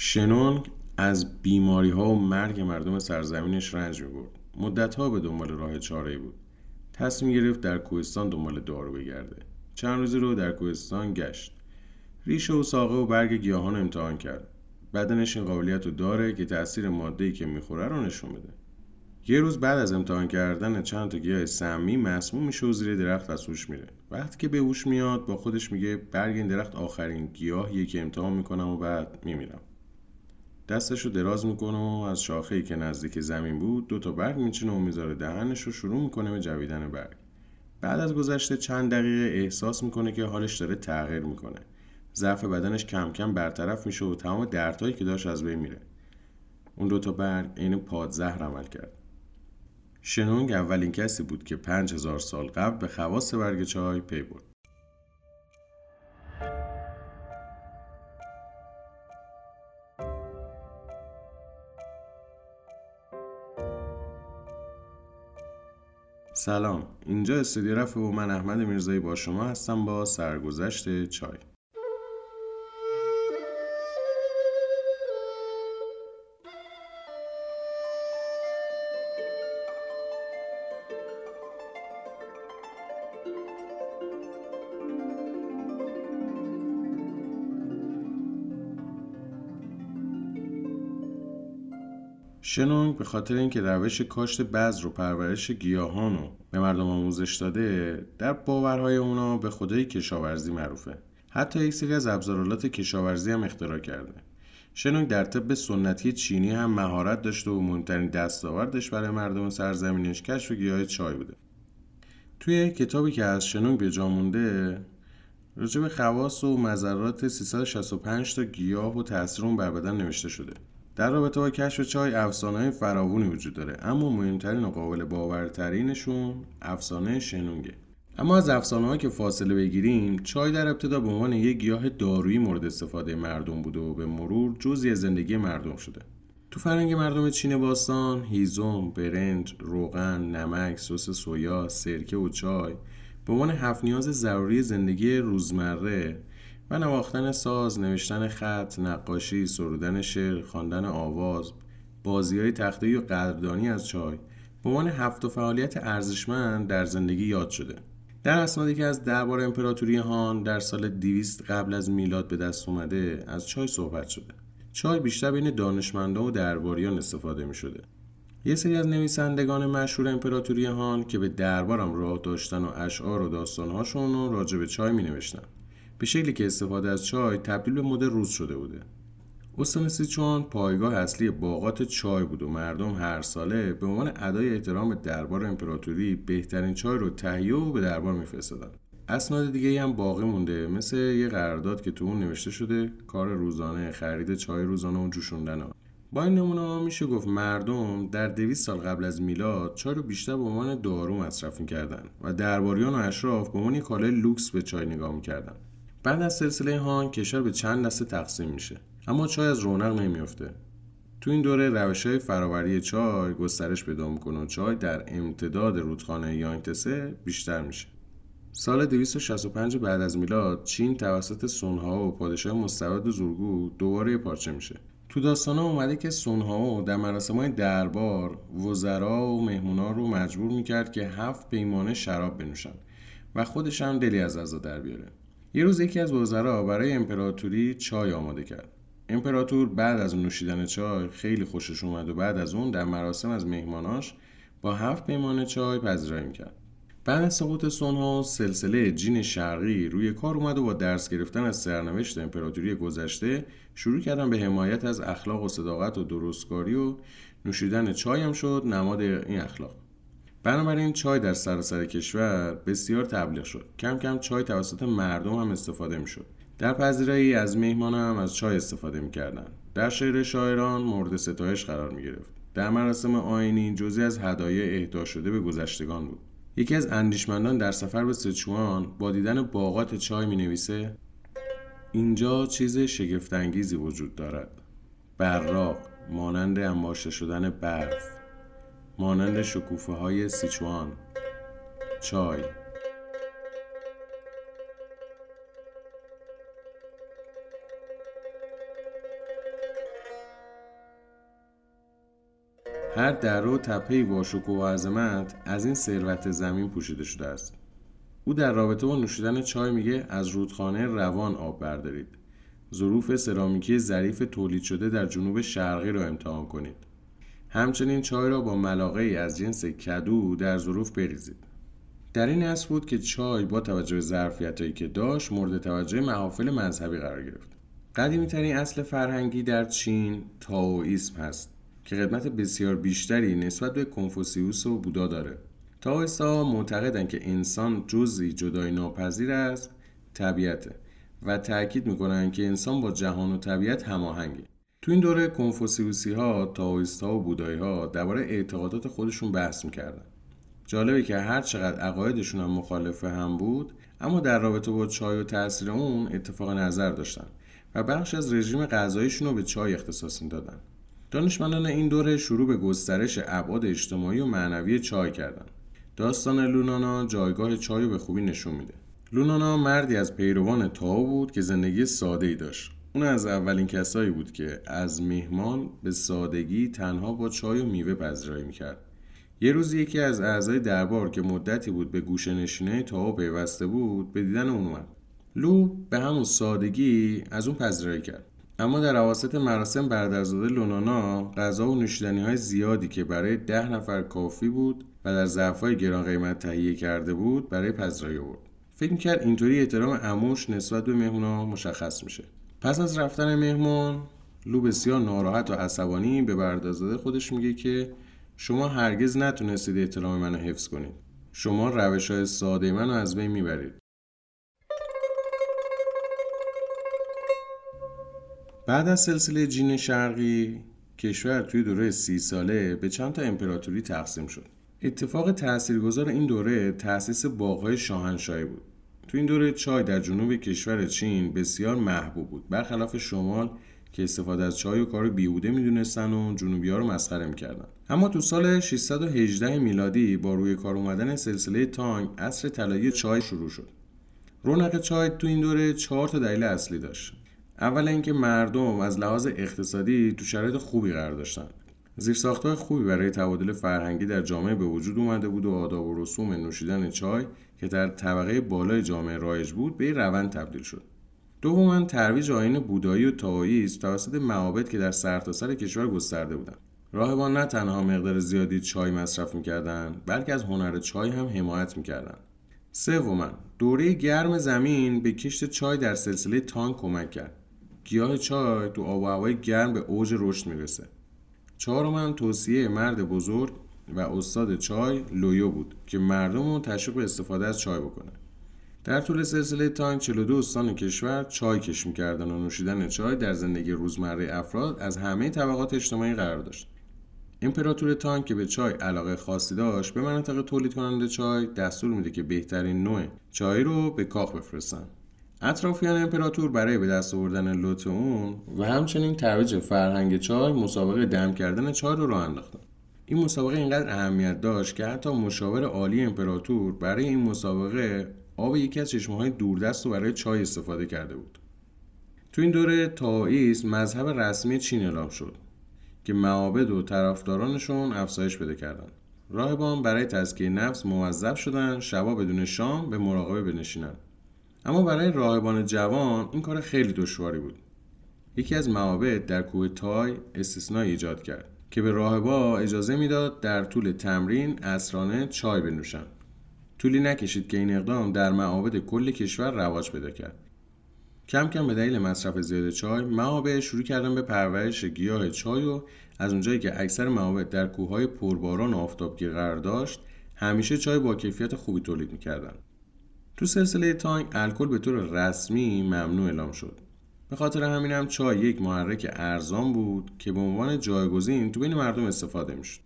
شنونگ از بیماری ها و مرگ مردم سرزمینش رنج می برد. مدت ها به دنبال راه چاره بود. تصمیم گرفت در کوهستان دنبال دارو بگرده. چند روزی رو در کوهستان گشت. ریشه و ساقه و برگ گیاهان امتحان کرد. بدنش این قابلیت رو داره که تاثیر ماده‌ای که می‌خوره رو نشون بده. یه روز بعد از امتحان کردن چند تا گیاه سمی مسموم میشه و زیر درخت از هوش میره وقتی که به هوش میاد با خودش میگه برگ این درخت آخرین گیاهیه که امتحان می‌کنم و بعد میمیرم دستش رو دراز می‌کنه و از شاخه که نزدیک زمین بود دو تا برگ میچینه و می‌ذاره دهنش رو شروع می‌کنه به جویدن برگ. بعد از گذشته چند دقیقه احساس می‌کنه که حالش داره تغییر می‌کنه. ضعف بدنش کم کم برطرف میشه و تمام دردهایی که داشت از بین میره. اون دو تا برگ عین پادزهر عمل کرد. شنونگ اولین کسی بود که پنج هزار سال قبل به خواص برگ چای پی برد. سلام. اینجا استودیو رفت و من احمد میرزایی با شما هستم با سرگذشت چای. شنونگ به خاطر اینکه روش کاشت بذر و پرورش گیاهان رو به مردم آموزش داده در باورهای اونا به خدای کشاورزی معروفه. حتی یک سری از ابزارالات کشاورزی هم اختراع کرده. شنونگ در طب سنتی چینی هم مهارت داشته و مهمترین دستاوردش برای مردم سرزمینش کشف گیاه چای بوده. توی کتابی که از شنونگ به جا مونده راجع به خواص و مذرات 365 تا گیاه و تاثیر اون بر بدن نوشته شده. در رابطه با کشف چای افسانه فراوونی وجود داره. اما مهمترین و قابل باورترینشون افسانه شنونگه اما از افسانه که فاصله بگیریم چای در ابتدا به عنوان یک گیاه دارویی مورد استفاده مردم بوده و به مرور جزی از زندگی مردم شده. تو فرنگ مردم چین باستان هیزم، برنج، روغن، نمک، سس سویا، سرکه و چای به عنوان هفت نیاز ضروری زندگی روزمره و نواختن ساز، نوشتن خط، نقاشی، سرودن شعر، خواندن آواز، بازی های تخته و قدردانی از چای به عنوان هفت و فعالیت ارزشمند در زندگی یاد شده. در اسنادی که از دربار امپراتوری هان در سال 200 قبل از میلاد به دست اومده از چای صحبت شده. چای بیشتر بین دانشمندان و درباریان استفاده می شده. یه سری از نویسندگان مشهور امپراتوری هان که به دربارم راه داشتن و اشعار و داستانهاشون رو راجع به چای می نوشتن. به شکلی که استفاده از چای تبدیل به مد روز شده بوده. استان سیچوان پایگاه اصلی باغات چای بود و مردم هر ساله به عنوان ادای احترام دربار امپراتوری بهترین چای رو تهیه و به دربار میفرستادن. اسناد دیگه هم باقی مونده مثل یه قرارداد که تو اون نوشته شده کار روزانه خرید چای روزانه و جوشوندن ها. با این نمونه میشه گفت مردم در دویست سال قبل از میلاد چای رو بیشتر به عنوان دارو مصرف می‌کردن و درباریان و اشراف به عنوان کالای لوکس به چای نگاه می‌کردن. بعد از سلسله هان کشور به چند دسته تقسیم میشه. اما چای از رونق نمیافته. تو این دوره روش های فراوری چای گسترش پیدا می‌کنه و چای در امتداد رودخانه یانگتسه بیشتر میشه. سال 265 بعد از میلاد چین توسط سونها و پادشاه مستبد زورگو دوباره پارچه میشه. تو داستان اومده که سونها در مراسم های دربار وزرا و مهمونا رو مجبور می‌کرد که هفت پیمانه شراب بنوشن و خودش هم دلی از غذا در بیاره. یه روز یکی از وزرا برای امپراتوری چای آماده کرد. امپراتور بعد از نوشیدن چای خیلی خوشش اومد و بعد از اون در مراسم از مهماناش با هفت پیمانه چای پذیرایی کرد. بعد از سقوط سونها سلسله جین شرقی روی کار اومد و با درس گرفتن از سرنوشت امپراتوری گذشته شروع کردن به حمایت از اخلاق و صداقت و درستکاری و نوشیدن چای هم شد نماد این اخلاق. بنابراین چای در سراسر کشور بسیار تبلیغ شد. کم کم چای توسط مردم هم استفاده می شد در پذیرایی از میهمان هم از چای استفاده می کردن. در شعر شاعران مورد ستایش قرار می گرفت در مراسم آینی جزی از هدایای اهدا شده به گذشتگان بود. یکی از اندیشمندان در سفر به سچوان با دیدن باغات چای می نویسه اینجا چیز شگفتانگیزی وجود دارد. براق مانند انباشته شدن برف. مانند شکوفه های سیچوان. چای. هر دره و تپه با شکوه و عظمت از این ثروت زمین پوشیده شده است. او در رابطه با نوشیدن چای میگه از رودخانه روان آب بردارید. ظروف سرامیکی ظریف تولید شده در جنوب شرقی را امتحان کنید. همچنین چای را با ملاقه از جنس کدو در ظروف بریزید. در این اصل بود که چای با توجه به ظرفیتهایی که داشت مورد توجه محافل مذهبی قرار گرفت. قدیمی ترین اصل فرهنگی در چین تاوئیسم هست که خدمت بسیار بیشتری نسبت به کنفوسیوس و بودا داره. تاویستا معتقدند که انسان جزئی جدای ناپذیر از طبیعته و تاکید می‌کنن که انسان با جهان و طبیعت هماهنگه. تو این دوره کنفوسیوسی ها تاویست ها و بودایی ها درباره اعتقادات خودشون بحث می‌کردن. جالبه که هر چقدر عقایدشون هم مخالف هم بود اما در رابطه با چای و تاثیر اون اتفاق نظر داشتن و بخش از رژیم غذاییشون رو به چای اختصاص می‌دادن. دانشمندان این دوره شروع به گسترش ابعاد اجتماعی و معنوی چای کردند داستان لونانا جایگاه چای رو به خوبی نشون میده. لونانا مردی از پیروان تاو بود که زندگی ساده ای داشت. اون از اولین کسایی بود که از میهمان به سادگی تنها با چای و میوه پذیرایی می‌کرد. یه روز یکی از اعضای دربار که مدتی بود به گوشه نشینه تاو پیوسته بود به دیدن اون اومد. لو به همون سادگی از اون پذیرایی کرد. اما در عواسط مراسم برادرزاده لونانا غذا و نوشیدنی های زیادی که برای ده نفر کافی بود و در ظرفهای گران قیمت تهیه کرده بود برای پذیرایی آورد. فکر می‌کرد اینطوری احترام اموش نسبت به مهمونا مشخص میشه. پس از رفتن مهمون لو بسیار ناراحت و عصبانی به برادرزاده خودش میگه که شما هرگز نتونستید احترام منو حفظ کنید. شما روش های ساده منو از بین می‌برید. بعد از سلسله جین شرقی کشور توی دوره سی ساله به چند تا امپراتوری تقسیم شد. اتفاق تاثیرگذار این دوره تأسیس باغهای شاهنشاهی بود. تو این دوره چای در جنوب کشور چین بسیار محبوب بود. برخلاف شمال که استفاده از چای و کار بیهوده می‌دونستن و جنوبی ها رو مسخره می‌کردن اما تو سال 618 میلادی با روی کار اومدن سلسله تانگ عصر طلایی چای شروع شد. رونق چای تو این دوره چهار تا دلیل اصلی داشت. اول اینکه مردم از لحاظ اقتصادی تو شرایط خوبی قرار داشتن. زیرساختهای خوبی برای تبادل فرهنگی در جامعه به وجود اومده بود و آداب و رسوم نوشیدن چای که در طبقه بالای جامعه رایج بود به روند تبدیل شد. دوما ترویج آین بودایی و تاوییست توسط معابد که در سرتاسر سر کشور گسترده بودند. راهبان نه تنها مقدار زیادی چای مصرف می‌کردند بلکه از هنر چای هم حمایت می‌کردند. سوما دوره گرم زمین به کشت چای در سلسله تانک کمک کرد. گیاه چای تو آب و هوای گرم به اوج رشد می‌رسه. چهارم توصیه مرد بزرگ و استاد چای لویو بود که مردم رو تشویق به استفاده از چای بکنه. در طول سلسله تانگ 42 استان کشور چای کش می‌کردن و نوشیدن چای در زندگی روزمره افراد از همه طبقات اجتماعی قرار داشت. امپراتور تانگ که به چای علاقه خاصی داشت به مناطق تولید کننده چای دستور میده که بهترین نوع چای رو به کاخ بفرستن. اطرافیان امپراتور برای به دست آوردن لطف اون و همچنین ترویج فرهنگ چای مسابقه دم کردن چای رو راه انداختن. این مسابقه اینقدر اهمیت داشت که حتی مشاور عالی امپراتور برای این مسابقه آب یکی از چشمه های دوردست رو برای چای استفاده کرده بود. تو این دوره تائیس مذهب رسمی چین اعلام شد که معابد و طرفدارانشون افزایش بده کردند راهبان برای تزکیه نفس موظف شدن شبا بدون شام به مراقبه بنشینند اما برای راهبان جوان این کار خیلی دشواری بود. یکی از معابد در کوه تای استثنایی ایجاد کرد که به راهبا اجازه می‌داد در طول تمرین اسرانه چای بنوشند طولی نکشید که این اقدام در معابد کل کشور رواج پیدا کرد. کم کم به دلیل مصرف زیاد چای معابد شروع کردن به پرورش گیاه چای و از اونجایی که اکثر معابد در کوههای پرباران و آفتابگیر قرار داشت همیشه چای با کیفیت خوبی تولید می‌کردند تو سلسله تانگ الکل به طور رسمی ممنوع اعلام شد. به خاطر همین هم چای یک محرک ارزان بود که به عنوان جایگزین تو بین مردم استفاده می‌شد.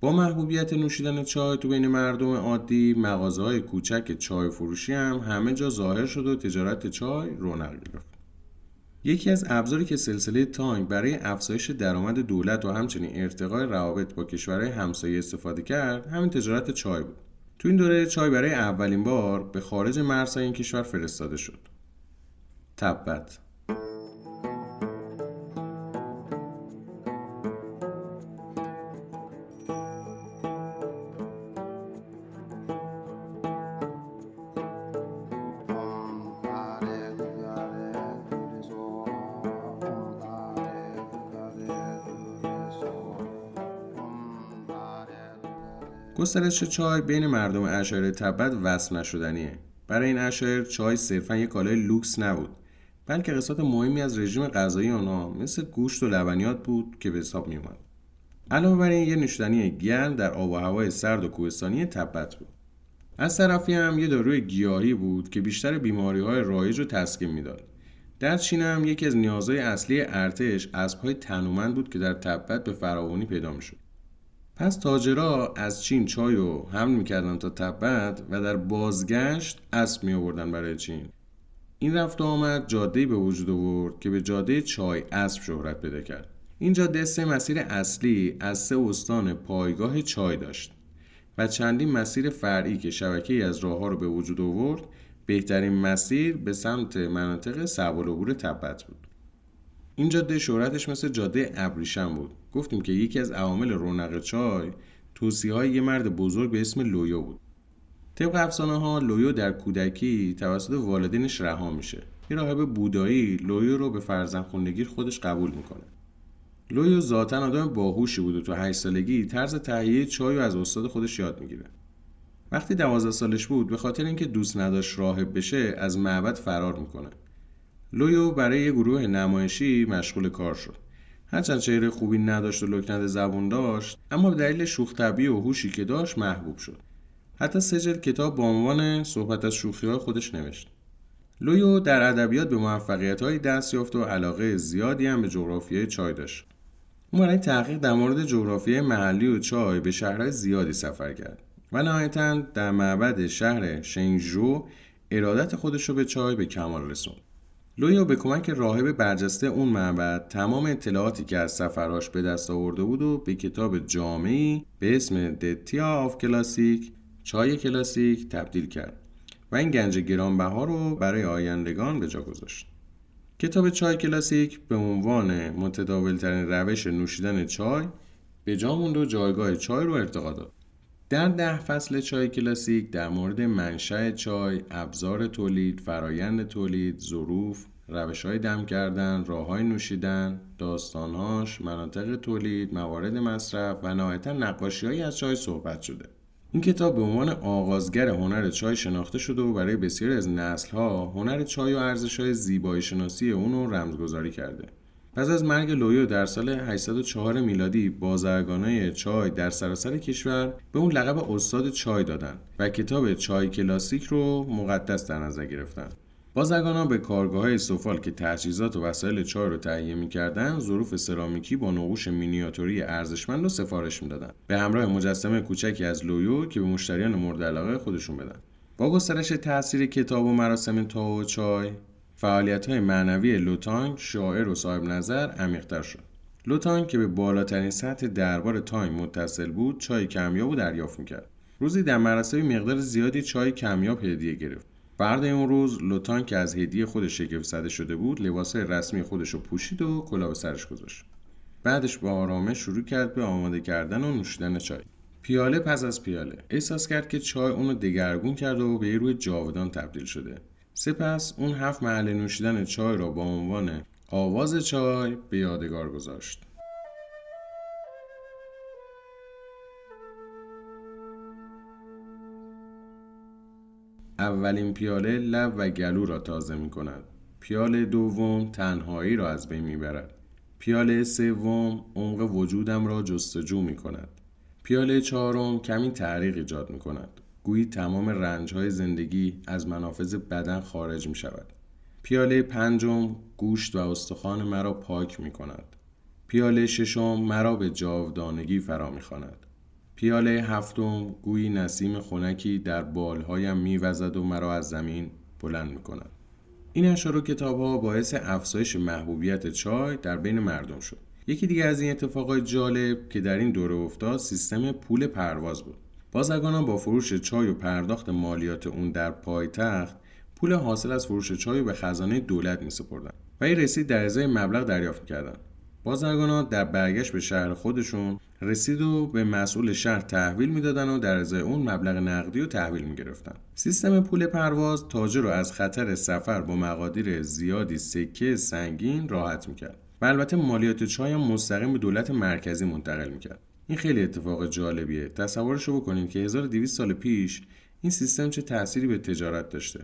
با محبوبیت نوشیدن چای تو بین مردم عادی مغازه های کوچک چای فروشی هم همه جا ظاهر شد و تجارت چای رونق گرفت یکی از ابزاری که سلسله تانگ برای افزایش درآمد دولت و همچنین ارتقای روابط با کشورهای همسایه استفاده کرد همین تجارت چای بود. تو این دوره چای برای اولین بار به خارج مرزهای این کشور فرستاده شد. تبت. گسترش چای بین مردم عشایر تبت وصف نشدنیه. برای این عشایر چای صرفا یک کالای لوکس نبود بلکه قسمت مهمی از رژیم غذایی آنها مثل گوشت و لبنیات بود که به حساب میومد علاوه بر این یه نوشیدنی گرم در آب و هوای سرد و کوهستانی تبت بود. از طرفی هم یه داروی گیاهی بود که بیشتر بیماری های رایج رو تسکین می‌داد. در چین هم یکی از نیازهای اصلی ارتش اسبهای تنومند بود که در تبت به فراوانی پیدا می‌شد. پس تاجرا از چین چای رو حمل می‌کردن تا تبت و در بازگشت اسب می آوردن برای چین. این رفت آمد جاده به وجود آورد که به جاده چای اسب شهرت پیدا کرد. این جاده سه مسیر اصلی از سه استان پایگاه چای داشت و چندین مسیر فرعی که شبکه از راه ها رو به وجود آورد بهترین مسیر به سمت مناطق صعب العبور تبت بود. این جاده شهرتش مثل جاده ابریشم بود. گفتیم که یکی از عوامل رونق چای توصیه های یه مرد بزرگ به اسم لویو بود. طبق افسانه ها لویو در کودکی توسط والدینش رها میشه. یه راهب بودایی لویو رو به فرزند خودش قبول می‌کنه. لویو ذاتا آدم باهوشی بود و تو 8 سالگی طرز تهیه چای رو از استاد خودش یاد می‌گیره. وقتی دوازده سالش بود به خاطر اینکه دوست نداشت راهب بشه از معبد فرار می‌کنه. لویو برای یه گروه نمایشی مشغول کار شد. هرچند چهره خوبی نداشت و لکنت زبون داشت اما به دلیل شوخ و هوشی که داشت محبوب شد. حتی سه کتاب با عنوان صحبت از شوخی های خودش نوشت. لویو در ادبیات به موفقیت های دست یافت و علاقه زیادی هم به جغرافیای چای داشت. او برای تحقیق در مورد جغرافیای محلی و چای به شهرهای زیادی سفر کرد و نهایتا در معبد شهر شنگژو ارادت خودش رو به چای به کمال رسوند. لویو به کمک راهب برجسته اون معبد تمام اطلاعاتی که از سفراش به دست آورده بود و به کتاب جامعی به اسم The Tea of Classic چای کلاسیک تبدیل کرد و این گنج گرانبها رو برای آیندگان به جا گذاشت. کتاب چای کلاسیک به عنوان متداولترین روش نوشیدن چای به جا موند و جایگاه چای رو ارتقا داد. در ده فصل چای کلاسیک در مورد منشأ چای، ابزار تولید، فرایند تولید، ظروف، روش های دم کردن، راه های نوشیدن، داستانهاش، مناطق تولید، موارد مصرف و نهایتا نقاشی از چای صحبت شده. این کتاب به عنوان آغازگر هنر چای شناخته شده و برای بسیاری از نسلها هنر چای و ارزش های زیبایی شناسی اون رو رمزگذاری کرده. پس از مرگ لویو در سال 804 میلادی بازرگانای چای در سراسر کشور به اون لقب استاد چای دادن و کتاب چای کلاسیک رو مقدس در نظر گرفتن. ها به کارگاه های سفال که تجهیزات و وسایل چای رو تهیه می‌کردن ظروف سرامیکی با نقوش مینیاتوری ارزشمند رو سفارش می‌دادن به همراه مجسمه کوچکی از لویو که به مشتریان مورد علاقه خودشون بدن با گسترش تاثیر کتاب و مراسم تا و چای فعالیت های معنوی لوتانگ شاعر و صاحب نظر عمیقتر شد. لوتانگ که به بالاترین سطح دربار تانگ متصل بود چای کمیاب و دریافت می‌کرد. روزی در مراسم مقدار زیادی چای کمیاب هدیه گرفت. فرد اون روز لوتان که از هدیه خودش شگفت زده شده بود لباس رسمی خودش رو پوشید و کلاه سرش گذاشت. بعدش با آرامش شروع کرد به آماده کردن و نوشیدن چای. پیاله پس از پیاله. احساس کرد که چای اونو دگرگون کرده و به روی جاودان تبدیل شده. سپس اون هفت محل نوشیدن چای را با عنوان آواز چای به یادگار گذاشت اولین پیاله لب و گلو را تازه می کند. پیاله دوم تنهایی را از بین می برد. پیاله سوم عمق وجودم را جستجو می کند. پیاله چهارم کمی تعریق ایجاد می کند. گویی تمام رنج های زندگی از منافذ بدن خارج می شود. پیاله پنجم گوشت و استخوان مرا پاک می کند. پیاله ششم مرا به جاودانگی فرا می خواند. پیاله هفتم گویی نسیم خونکی در بالهایم میوزد و مرا از زمین بلند می‌کند این اشعار و کتاب ها باعث افزایش محبوبیت چای در بین مردم شد یکی دیگه از این اتفاقات جالب که در این دوره افتاد سیستم پول پرواز بود بازرگانان با فروش چای و پرداخت مالیات اون در پایتخت پول حاصل از فروش چای به خزانه دولت می سپردن و این رسید در ازای مبلغ دریافت کردند بازرگانان در برگشت به شهر خودشون رسید و به مسئول شهر تحویل می‌دادن و در ازای اون مبلغ نقدی و تحویل می‌گرفتن. سیستم پول پرواز تاجر رو از خطر سفر با مقادیر زیادی سکه سنگین راحت می‌کرد و البته مالیات چای هم مستقیم به دولت مرکزی منتقل می‌کرد. این خیلی اتفاق جالبیه. تصورشو بکنید که 1200 سال پیش این سیستم چه تأثیری به تجارت داشته.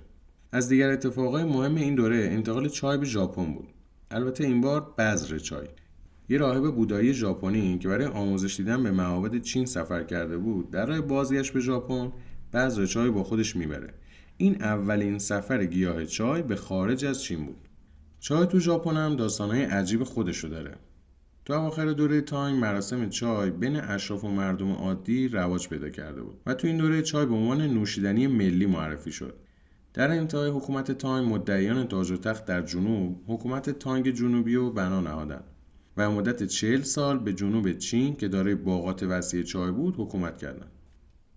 از دیگر اتفاقای مهم این دوره انتقال چای به ژاپن بود. البته این بار بذر چای. یه راهب بودایی ژاپنی که برای آموزش دیدن به معابد چین سفر کرده بود در راه بازگشت به ژاپن بذر چای با خودش می‌بره. این اولین سفر گیاه چای به خارج از چین بود. چای تو ژاپن هم داستانهای عجیب خودشو داره. تو اواخر دوره تانگ مراسم چای بین اشراف و مردم عادی رواج پیدا کرده بود و تو این دوره چای به عنوان نوشیدنی ملی معرفی شد. در انتهای حکومت تانگ مدعیان تاج و تخت در جنوب حکومت تانگ جنوبی رو بنا نهادند و مدت چهل سال به جنوب چین که دارای باغات وسیع چای بود حکومت کردند.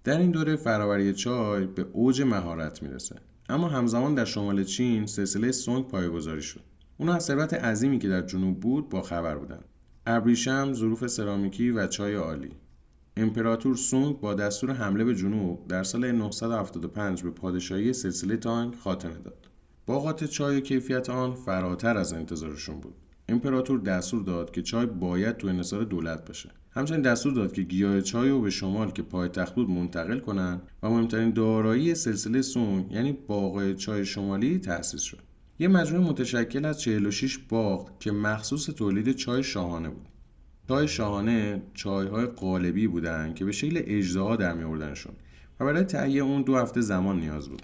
در این دوره فراوری چای به اوج مهارت می‌رسه. اما همزمان در شمال چین سلسله سونگ پایگذاری شد. اونا از ثروت عظیمی که در جنوب بود با خبر بودند. ابریشم ظروف سرامیکی و چای عالی. امپراتور سونگ با دستور حمله به جنوب در سال 975 به پادشاهی سلسله تانگ خاتمه داد. باغات چای و کیفیت آن فراتر از انتظارشون بود. امپراتور دستور داد که چای باید تو انحصار دولت باشه. همچنین دستور داد که گیاه چای رو به شمال که پایتخت بود منتقل کنند و مهمترین دارایی سلسله سونگ یعنی باغ چای شمالی تأسیس شد. یه مجموعه متشکل از 46 باغ که مخصوص تولید چای شاهانه بود. چای شاهانه چایهای قالبی بودند که به شکل اجزاها در میوردنشون و برای تهیه اون دو هفته زمان نیاز بود.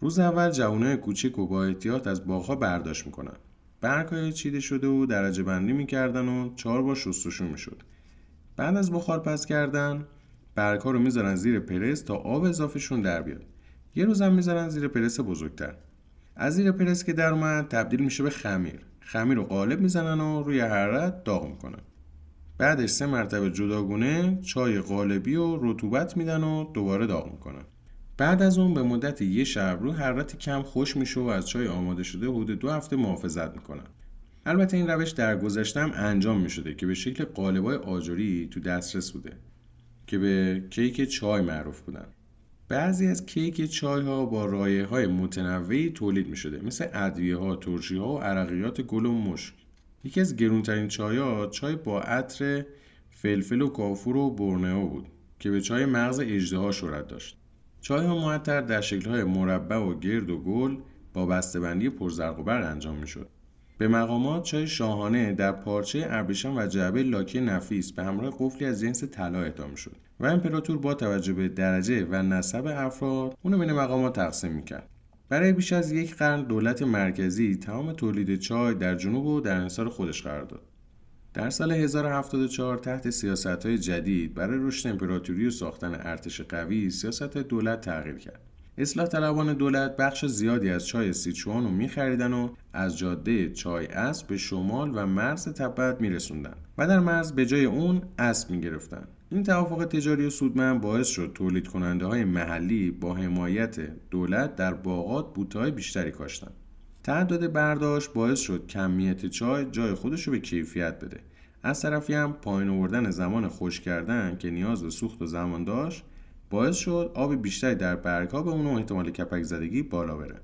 روز اول جوانای کوچک و با احتیاط از باغها برداشت می‌کنن. برگهای چیده شده و درجه بندی می‌کردن و چهار بار شستشون می‌شد. بعد از بخار پس کردن برگها رو می‌ذارن زیر پرس تا آب اضافهشون در بیاد. یه روزم می‌ذارن زیر پرس بزرگتر. از زیر پرس که در اومد تبدیل میشه به خمیر. خمیر رو قالب می‌زنن و روی حرارت داغ می‌کنن. بعدش سه مرتبه جداگونه چای قالبی و رطوبت میدن و دوباره داغ می‌کنن. بعد از اون به مدت یه شب رو حرارت کم خوش میشه و از چای آماده شده حدود دو هفته محافظت می‌کنن. البته این روش در گذشته هم انجام می‌شده که به شکل قالبای آجوری تو دسترس بوده که به کیک چای معروف بودن. بعضی از کیک چای ها با رایه های متنوعی تولید می شده مثل ادویه ها، ترشی ها و عرقیات گل و مشک. یکی از گرونترین چای ها چای با عطر فلفل و کافور و برنئو بود که به چای مغز اجده شهرت داشت. چای ها معطر در شکل های مربع و گرد و گل با بسته‌بندی پرزرق و برق انجام می شد به مقامات چای شاهانه در پارچه ابریشم و جعبه لاکی نفیس به همراه قفلی از جنس طلا اهدا شد و امپراتور با توجه به درجه و نسب افراد اونو بین مقامات تقسیم می‌کرد. برای بیش از یک قرن دولت مرکزی تمام تولید چای در جنوب و در انحصار خودش قرار داد. در سال 1074 تحت سیاست های جدید برای رشد امپراتوری و ساختن ارتش قوی سیاست دولت تغییر کرد. اصلاح طلبان دولت بخش زیادی از چای سیچوان رو میخریدن و از جاده چای اسب به شمال و مرز تبت میرسوندن و در مرز به جای اون اسب می‌گرفتن. این توافق تجاری و سودمند باعث شد تولید کننده های محلی با حمایت دولت در باغات بوتهای بیشتری کاشتن. تعداد برداشت باعث شد کمیت چای جای خودش رو به کیفیت بده. از طرفی هم پایین آوردن زمان خوش کردن که نیاز به سوخت و زمان داشت باعث شد آب بیشتری در برگها به اون احتمال کپک زدگی بالا بره.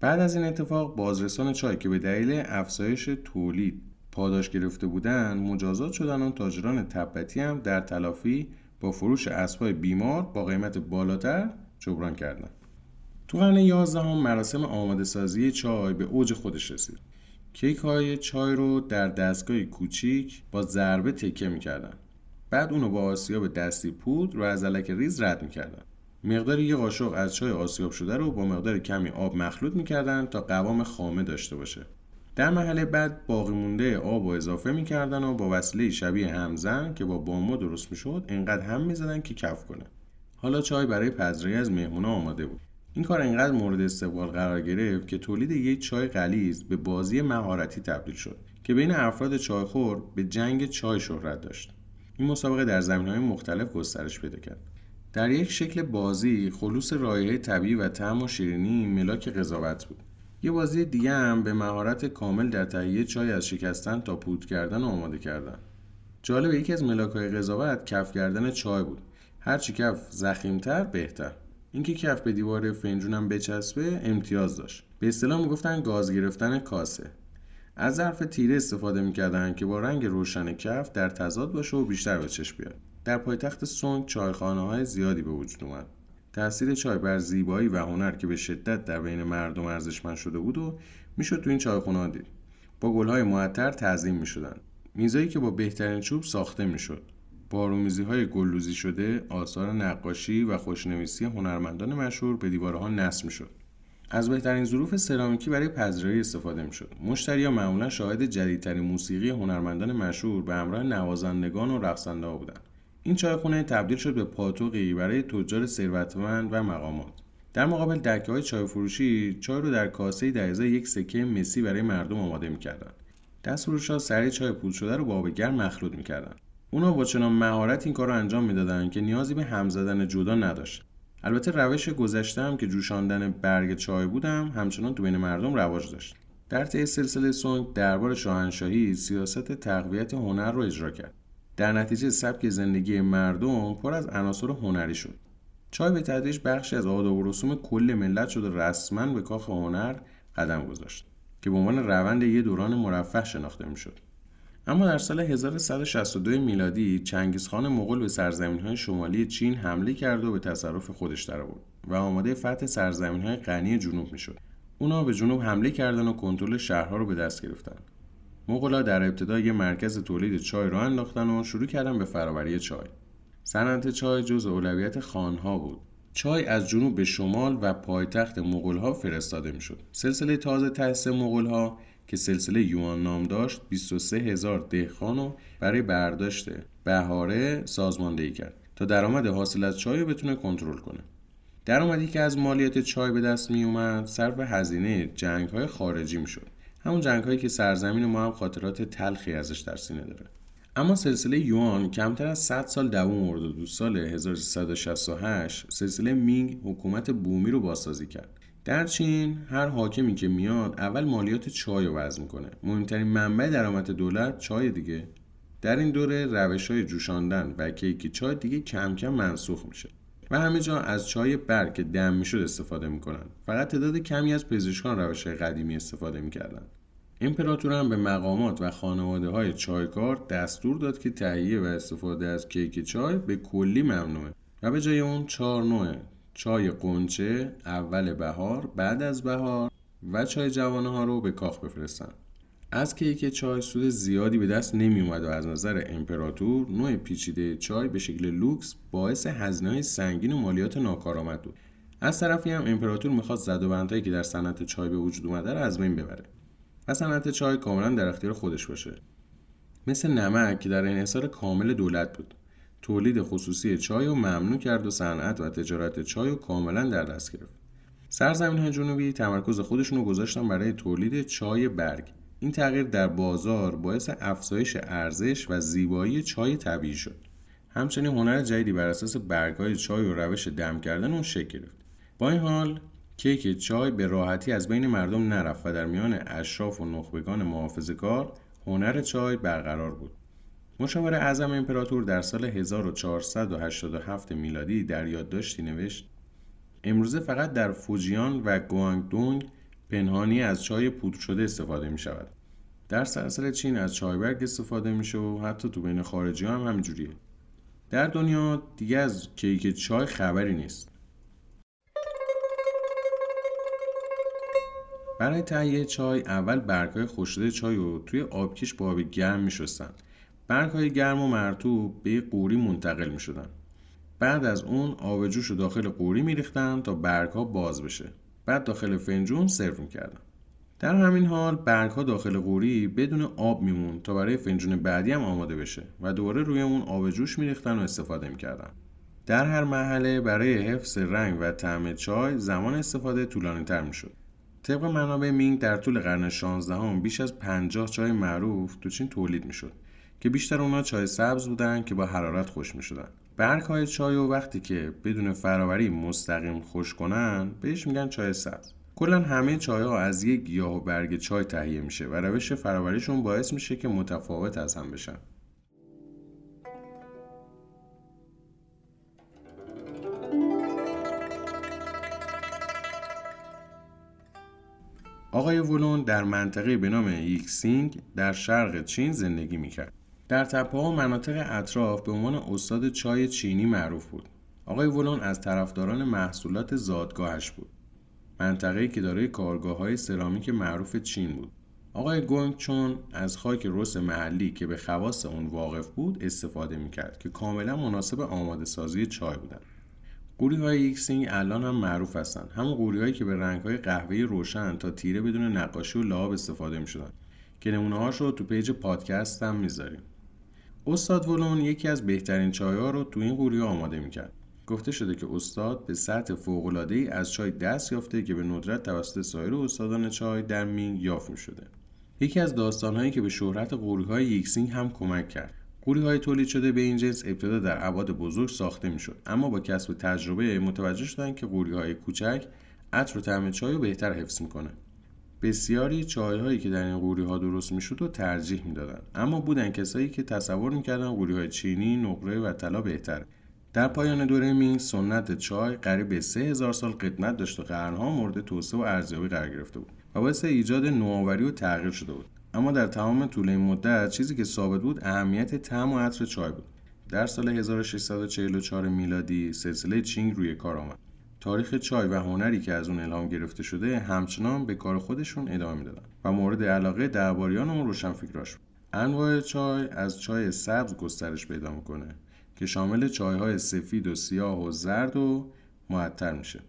بعد از این اتفاق بازرسان چای که به دلیل افزایش تولید پاداش گرفته بودند مجازات شدن و تاجران تبتی هم در تلافی با فروش اسبای بیمار با قیمت بالاتر جبران کردند تو قرن 11 هم مراسم آماده سازی چای به اوج خودش رسید. کیک های چای رو در دستگاه کوچیک با ضربه تکه می‌کردن. بعد اونو با آسیاب دستی پود رو از علک ریز رد می‌کردن. مقدار یه قاشق از چای آسیاب شده رو با مقدار کمی آب مخلوط می‌کردن تا قوام خامه داشته باشه. در مرحله بعد باقی مونده آب و اضافه می‌کردن و با وسیله شبیه همزن که با بامبو درست می‌شد انقدر هم می‌زدن که کف کنه. حالا چای برای پذیرایی از مهمونا آماده بود. این کار انقدر مورد استقبال قرار گرفت که تولید یک چای غلیظ به بازی مهارتی تبدیل شد که بین افراد چایخور به جنگ چای شهرت داشت. این مسابقه در زمین های مختلف گسترش پیدا کرد. در یک شکل بازی خلوص رایحه طبیعی و طعم و شیرینی ملاک قضاوت بود. یه بازی دیگه هم به مهارت کامل در تهیه چای از شکستن تا پود کردن و آماده کردن. جالب یکی از ملاک های قضاوت کف کردن چای بود. هرچی کف زخیمتر بهتر. اینکه کف به دیوار فنجونم بچسبه امتیاز داشت. به اصطلاح می‌گفتن گاز گرفتن کاسه. از ظرف تیره استفاده می‌کردن که با رنگ روشن کف در تضاد باشه و بیشتر به چشم بیاد. در پایتخت سونگ چایخانه های زیادی به وجود اومد. تاثیر چای بر زیبایی و هنر که به شدت در بین مردم ارزشمند شده بود و می‌شد تو این چایخونه دید. با گلهای معطر تعظیم می‌شدن. میزایی که با بهترین چوب ساخته می‌شد. بارومیزی های گلوزی شده آثار نقاشی و خوشنویسی هنرمندان مشهور به دیوارها نصب می‌شد. از بهترین ظروف سرامیکی برای پذیرایی استفاده می‌شد. مشتریا معمولا شاهد جدیدترین موسیقی هنرمندان مشهور به همراه نوازندگان و رقصنده بودند. این چایخونه تبدیل شد به پاتوقی برای تجار ثروتمند و مقامات. در مقابل دکه های چای فروشی چای رو در کاسه در ازای یک سکه مسی برای مردم آماده می‌کردند. ها سریع چای پول شده رو با آب گرم مخلوط می‌کردند. اونا با چنان مهارت این کار رو انجام می‌دادند که نیازی به هم زدن جدا نداشت. البته روش گذشته هم که جوشاندن برگ چای بودم همچنان تو بین مردم رواج داشت. در طی سلسله سونگ دربار شاهنشاهی سیاست تقویت هنر رو اجرا کرد. در نتیجه سبک زندگی مردم پر از عناصر هنری شد. چای به تدریج بخشی از آداب و رسوم کل ملت شد و رسما به کاخ هنر قدم گذاشت که به عنوان روند یه دوران مرفه شناخته می‌شد. اما در سال 1162 میلادی چنگیزخان مغول به سرزمین های شمالی چین حمله کرد و به تصرف خودش درآورد و آماده فتح سرزمین های غنی جنوب می‌شد. اونا به جنوب حمله کردن و کنترل شهرها رو به دست گرفتن. مغولا در ابتدا یه مرکز تولید چای را انداختن و شروع کردن به فراوری چای. صنعت چای جز اولویت خانها بود. چای از جنوب به شمال و پایتخت مغولها فرستاده می‌شد. سلسله تازه تأسیس مغولها که سلسله یوان نام داشت 23 هزار دهخان برای برداشت بهاره سازماندهی کرد تا درآمد حاصل از چای رو بتونه کنترل کنه. درآمدی که از مالیات چای به دست می اومد صرف هزینه جنگ های خارجی می شد. همون جنگ هایی که سرزمین ما هم خاطرات تلخی ازش در سینه داره. اما سلسله یوان کمتر از 100 سال دوام آورد و سال 1368 سلسله مینگ حکومت بومی رو بازسازی کرد. در چین هر حاکمی که میاد اول مالیات چای رو وضع می‌کنه. مهمترین منبع درآمد دولت چای دیگه. در این دوره روش های جوشاندن و کیک چای دیگه کم کم منسوخ میشه و همه جا از چای برگ که دم می‌شد استفاده می‌کنن. فقط تعداد کمی از پزشکان روش قدیمی استفاده می‌کردن. امپراتور هم به مقامات و خانواده های چایکار دستور داد که تهیه و استفاده از کیک چای به کلی ممنوعه و به جای اون چهار نوع چای قنچه اول بهار بعد از بهار و چای جوانه ها رو به کاخ بفرستن از کیک چای سود زیادی به دست نمی اومد و از نظر امپراتور نوع پیچیده چای به شکل لوکس باعث هزینه سنگین و مالیات ناکارآمد بود. از طرفی هم امپراتور می‌خواست زد و بندهایی که در صنعت چای به وجود اومده رو از بین ببره و صنعت چای کاملا در اختیار خودش باشه. مثل نمک که در انحصار کامل دولت بود. تولید خصوصی چای رو ممنوع کرد و صنعت و تجارت چای رو کاملا در دست گرفت. سرزمین های جنوبی تمرکز خودشون رو گذاشتن برای تولید چای برگ. این تغییر در بازار باعث افزایش ارزش و زیبایی چای طبیعی شد. همچنین هنر جدیدی بر اساس برگهای چای و روش دم کردن اون شکل گرفت. با این حال کیک چای به راحتی از بین مردم نرفت و در میان اشراف و نخبگان محافظه کار هنر چای برقرار بود. مشاور اعظم امپراتور در سال 1487 میلادی در یادداشتی نوشت امروزه فقط در فوجیان و گوانگدونگ پنهانی از چای پودر شده استفاده می شود. در سراسر چین از چای برگ استفاده میشه و حتی تو بین خارجی هم همینجوریه. در دنیا دیگه از کیک چای خبری نیست. برای تهیه چای اول برگهای خوشده چای رو توی آبکش با آب گرم میشستن برگ های گرم و مرتوب به قوری منتقل می شدن. بعد از اون آب جوش رو داخل قوری می ریختن تا برگ ها باز بشه. بعد داخل فنجون سرو می کردن. در همین حال برگ ها داخل قوری بدون آب میمون تا برای فنجون بعدی هم آماده بشه و دوباره روی اون آب جوش می ریختن و استفاده کردن. در هر مرحله برای حفظ رنگ و طعم چای زمان استفاده طولانی تر شد. طبق منابع مینگ در طول قرن 16 هم بیش از 50 چای معروف تو چین تولید شد که بیشتر اونا چای سبز بودن که با حرارت خوش می شدن برگ های چای و وقتی که بدون فراوری مستقیم خوش کنن بهش میگن چای سبز. کلا همه چای ها از یک گیاه و برگ چای تهیه میشه و روش فراوریشون باعث میشه که متفاوت از هم بشن. آقای ولون در منطقه به نام یکسینگ در شرق چین زندگی می‌کرد. در تپه و مناطق اطراف به عنوان استاد چای چینی معروف بود. آقای ولون از طرفداران محصولات زادگاهش بود. منطقه‌ای که دارای کارگاه های سرامیک معروف چین بود. آقای گونگ چون از خاک رس محلی که به خواص اون واقف بود استفاده می‌کرد که کاملا مناسب آماده سازی چای بودند. قوری های یکسینگ الان هم معروف هستند همون قوری هایی که به رنگ های قهوه‌ای روشن تا تیره بدون نقاشی و لعاب استفاده می‌شدن. که نمونه هاش رو تو پیج پادکست هم می‌ذاریم. استاد ولون یکی از بهترین چای ها رو تو این قوری آماده می‌کرد گفته شده که استاد به سطح ای از چای دست یافته که به ندرت توسط سایر استادان چای در مینگ یافت شده. یکی از داستانهایی که به شهرت های یکسینگ هم کمک کرد. های تولید شده به این جنس ابتدا در ابعاد بزرگ ساخته می‌شد اما با کسب تجربه متوجه شدند که های کوچک عطر و طعم چای رو بهتر حفظ می‌کنه. بسیاری چایهایی که در این قوری ها درست می‌شد و ترجیح می‌دادند اما بودن کسایی که تصور می‌کردن قوری های چینی نقره و طلا بهتره. در پایان دوره مینگ سنت چای قریب به 3000 سال قدمت داشت و قرنها مورد توسعه و ارزیابی قرار گرفته بود و باعث ایجاد نوآوری و تغییر شده بود. اما در تمام طول این مدت چیزی که ثابت بود اهمیت طعم و عطر چای بود. در سال 1644 میلادی سلسله چینگ روی کار آمد. تاریخ چای و هنری که از اون الهام گرفته شده همچنان به کار خودشون ادامه می‌دادن و مورد علاقه درباریان و روشنفکراش بود. انواع چای از چای سبز گسترش پیدا می‌کنه که شامل چایهای سفید و سیاه و زرد و معطر میشه.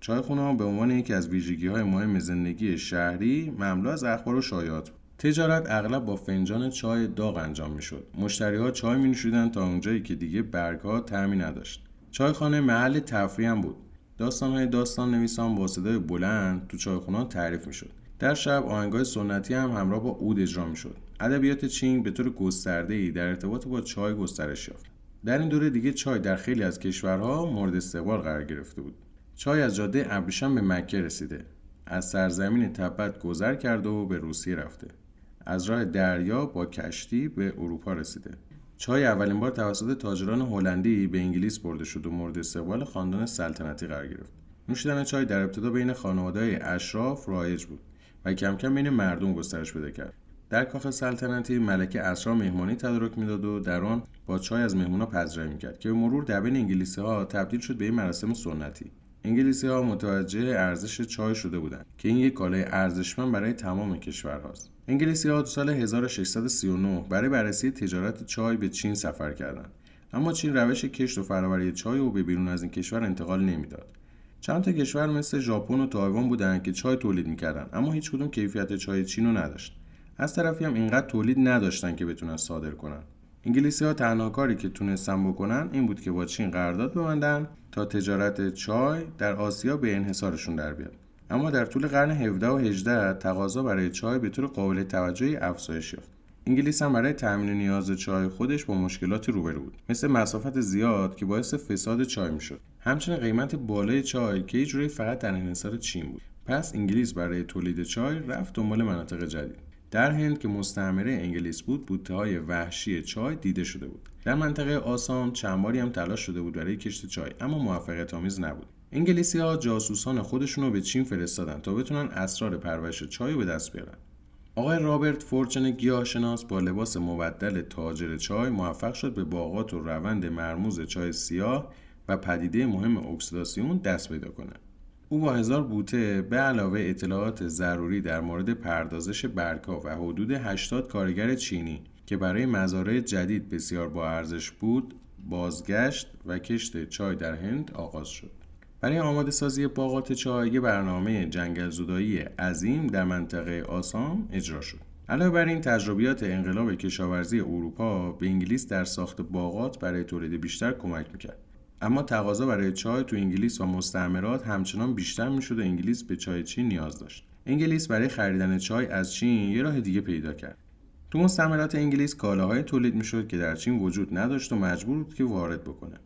چای خونه به عنوان یکی از ویژگی های مهم زندگی شهری مملو از اخبار و شایعات تجارت اغلب با فنجان چای داغ انجام می‌شد. مشتری ها چای می تا اونجایی که دیگه برگ ها تعمی نداشت چایخانه محل تفریح بود. داستان های داستان نویسان با صدای بلند تو چایخونه تعریف می‌شد. در شب آهنگای سنتی هم همراه با اود اجرا می‌شد. ادبیات چین به طور گسترده ای در ارتباط با چای گسترش یافت. در این دوره دیگه چای در خیلی از کشورها مورد استقبال قرار گرفته بود. چای از جاده ابریشم به مکه رسیده. از سرزمین تبت گذر کرده و به روسیه رفته. از راه دریا با کشتی به اروپا رسیده. چای اولین بار توسط تاجران هلندی به انگلیس برده شد و مورد استقبال خاندان سلطنتی قرار گرفت. نوشیدن چای در ابتدا بین خانواده اشراف رایج بود و کم کم بین مردم گسترش پیدا کرد. در کاخ سلطنتی ملکه اسرا مهمانی تدارک می‌داد و در آن با چای از مهمونا پذیرایی می‌کرد که به مرور در بین انگلیسی ها تبدیل شد به این مراسم سنتی. انگلیسی ها متوجه ارزش چای شده بودند که این یک کالای ارزشمند برای تمام کشورهاست. انگلیسی ها سال 1639 برای بررسی تجارت چای به چین سفر کردند. اما چین روش کشت و فرآوری چای او به بیرون از این کشور انتقال نمی‌داد. چند تا کشور مثل ژاپن و تایوان بودند که چای تولید می‌کردند اما هیچ کدوم کیفیت چای چین رو نداشت. از طرفی هم اینقدر تولید نداشتن که بتونن صادر کنن. انگلیسی ها تنها کاری که تونستن بکنن این بود که با چین قرارداد ببندن تا تجارت چای در آسیا به انحصارشون در بیاد. اما در طول قرن 17 و 18 تقاضا برای چای به طور قابل توجهی افزایش یافت. انگلیس هم برای تامین نیاز چای خودش با مشکلاتی روبرو بود. مثل مسافت زیاد که باعث فساد چای می‌شد. همچنین قیمت بالای چای که یه فقط در انحصار چین بود. پس انگلیس برای تولید چای رفت دنبال مناطق جدید. در هند که مستعمره انگلیس بود بوته های وحشی چای دیده شده بود. در منطقه آسام چند باری هم تلاش شده بود برای کشت چای اما موفقیت آمیز نبود. انگلیسی ها جاسوسان خودشون رو به چین فرستادن تا بتونن اسرار پرورش چای رو به دست بیارن. آقای رابرت فورچن گیاهشناس با لباس مبدل تاجر چای موفق شد به باغات و روند مرموز چای سیاه و پدیده مهم اکسیداسیون دست پیدا کنه. او با هزار بوته به علاوه اطلاعات ضروری در مورد پردازش برگها و حدود 80 کارگر چینی که برای مزارع جدید بسیار با ارزش بود بازگشت و کشت چای در هند آغاز شد. برای آماده سازی باغات چای یه برنامه جنگل زودایی عظیم در منطقه آسام اجرا شد. علاوه بر این تجربیات انقلاب کشاورزی اروپا به انگلیس در ساخت باغات برای تولید بیشتر کمک می‌کرد. اما تقاضا برای چای تو انگلیس و مستعمرات همچنان بیشتر می‌شد و انگلیس به چای چین نیاز داشت. انگلیس برای خریدن چای از چین یه راه دیگه پیدا کرد. تو مستعمرات انگلیس کالاهای تولید می‌شد که در چین وجود نداشت و مجبور بود که وارد بکنه.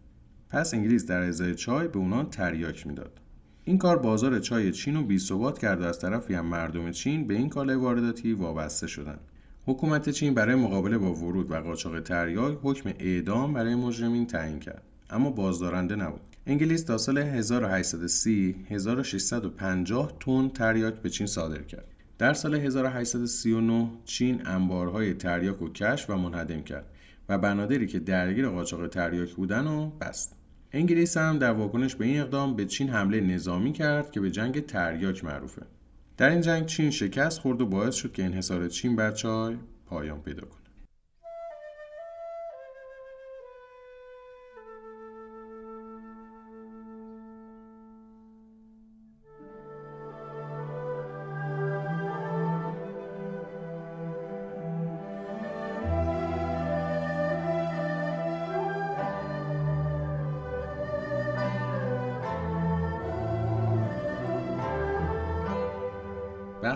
پس انگلیس در ازای چای به اونان تریاک می‌داد. این کار بازار چای چین رو بی‌ثبات کرد و از طرفی هم مردم چین به این کالای وارداتی وابسته شدند حکومت چین برای مقابله با ورود و قاچاق تریاک حکم اعدام برای مجرمین تعیین کرد. اما بازدارنده نبود انگلیس تا سال 1830 1650 تن تریاک به چین صادر کرد در سال 1839 چین انبارهای تریاک و کشف و منهدم کرد و بنادری که درگیر قاچاق تریاک بودن و بست. انگلیس هم در واکنش به این اقدام به چین حمله نظامی کرد که به جنگ تریاک معروفه. در این جنگ چین شکست خورد و باعث شد که انحصار چین بر چای پایان پیدا کنه.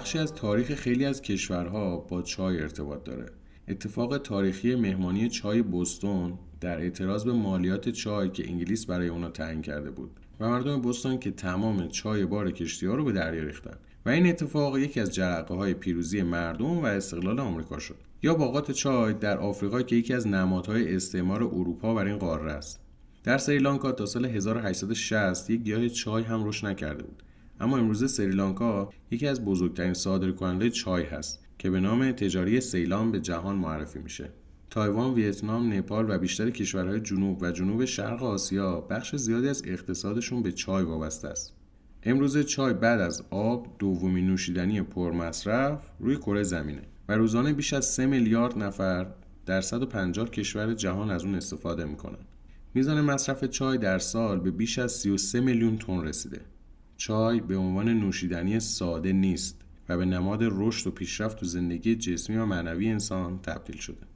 بخشی از تاریخ خیلی از کشورها با چای ارتباط داره. اتفاق تاریخی مهمانی چای بوستون در اعتراض به مالیات چای که انگلیس برای اونا تعیین کرده بود و مردم بوستون که تمام چای بار کشتی ها رو به دریا ریختن. و این اتفاق یکی از جرقه های پیروزی مردم و استقلال آمریکا شد. یا باغات چای در آفریقا که یکی از نمادهای استعمار اروپا بر این قاره است. در سریلانکا تا سال 1860 یک گیاه چای هم رشد نکرده بود. اما امروزه سریلانکا یکی از بزرگترین صادرکننده چای هست که به نام تجاری سیلان به جهان معرفی میشه. تایوان، ویتنام، نپال و بیشتر کشورهای جنوب و جنوب شرق آسیا بخش زیادی از اقتصادشون به چای وابسته است. امروز چای بعد از آب دومین نوشیدنی پرمصرف روی کره زمینه و روزانه بیش از 3 میلیارد نفر در 150 کشور جهان از اون استفاده می‌کنن. میزان مصرف چای در سال به بیش از 33 میلیون تن رسیده. چای به عنوان نوشیدنی ساده نیست و به نماد رشد و پیشرفت تو زندگی جسمی و معنوی انسان تبدیل شده.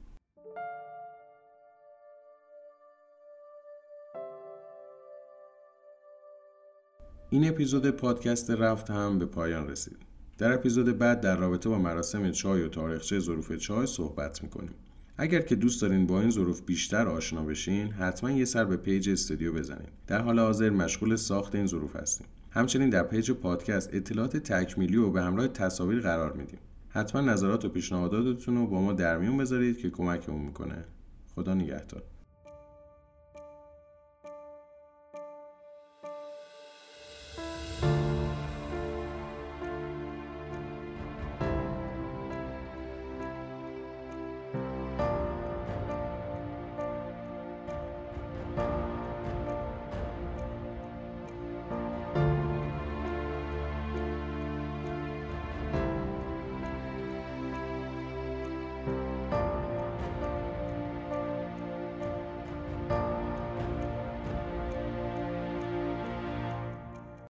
این اپیزود پادکست رفت هم به پایان رسید. در اپیزود بعد در رابطه با مراسم چای و تاریخچه ظروف چای صحبت می‌کنیم. اگر که دوست دارین با این ظروف بیشتر آشنا بشین حتما یه سر به پیج استودیو بزنید. در حال حاضر مشغول ساخت این ظروف هستیم. همچنین در پیج پادکست اطلاعات تکمیلی و به همراه تصاویر قرار میدیم. حتما نظرات و پیشنهاداتتون رو با ما در میون بذارید که کمکمون می‌کنه. خدا نگهدار.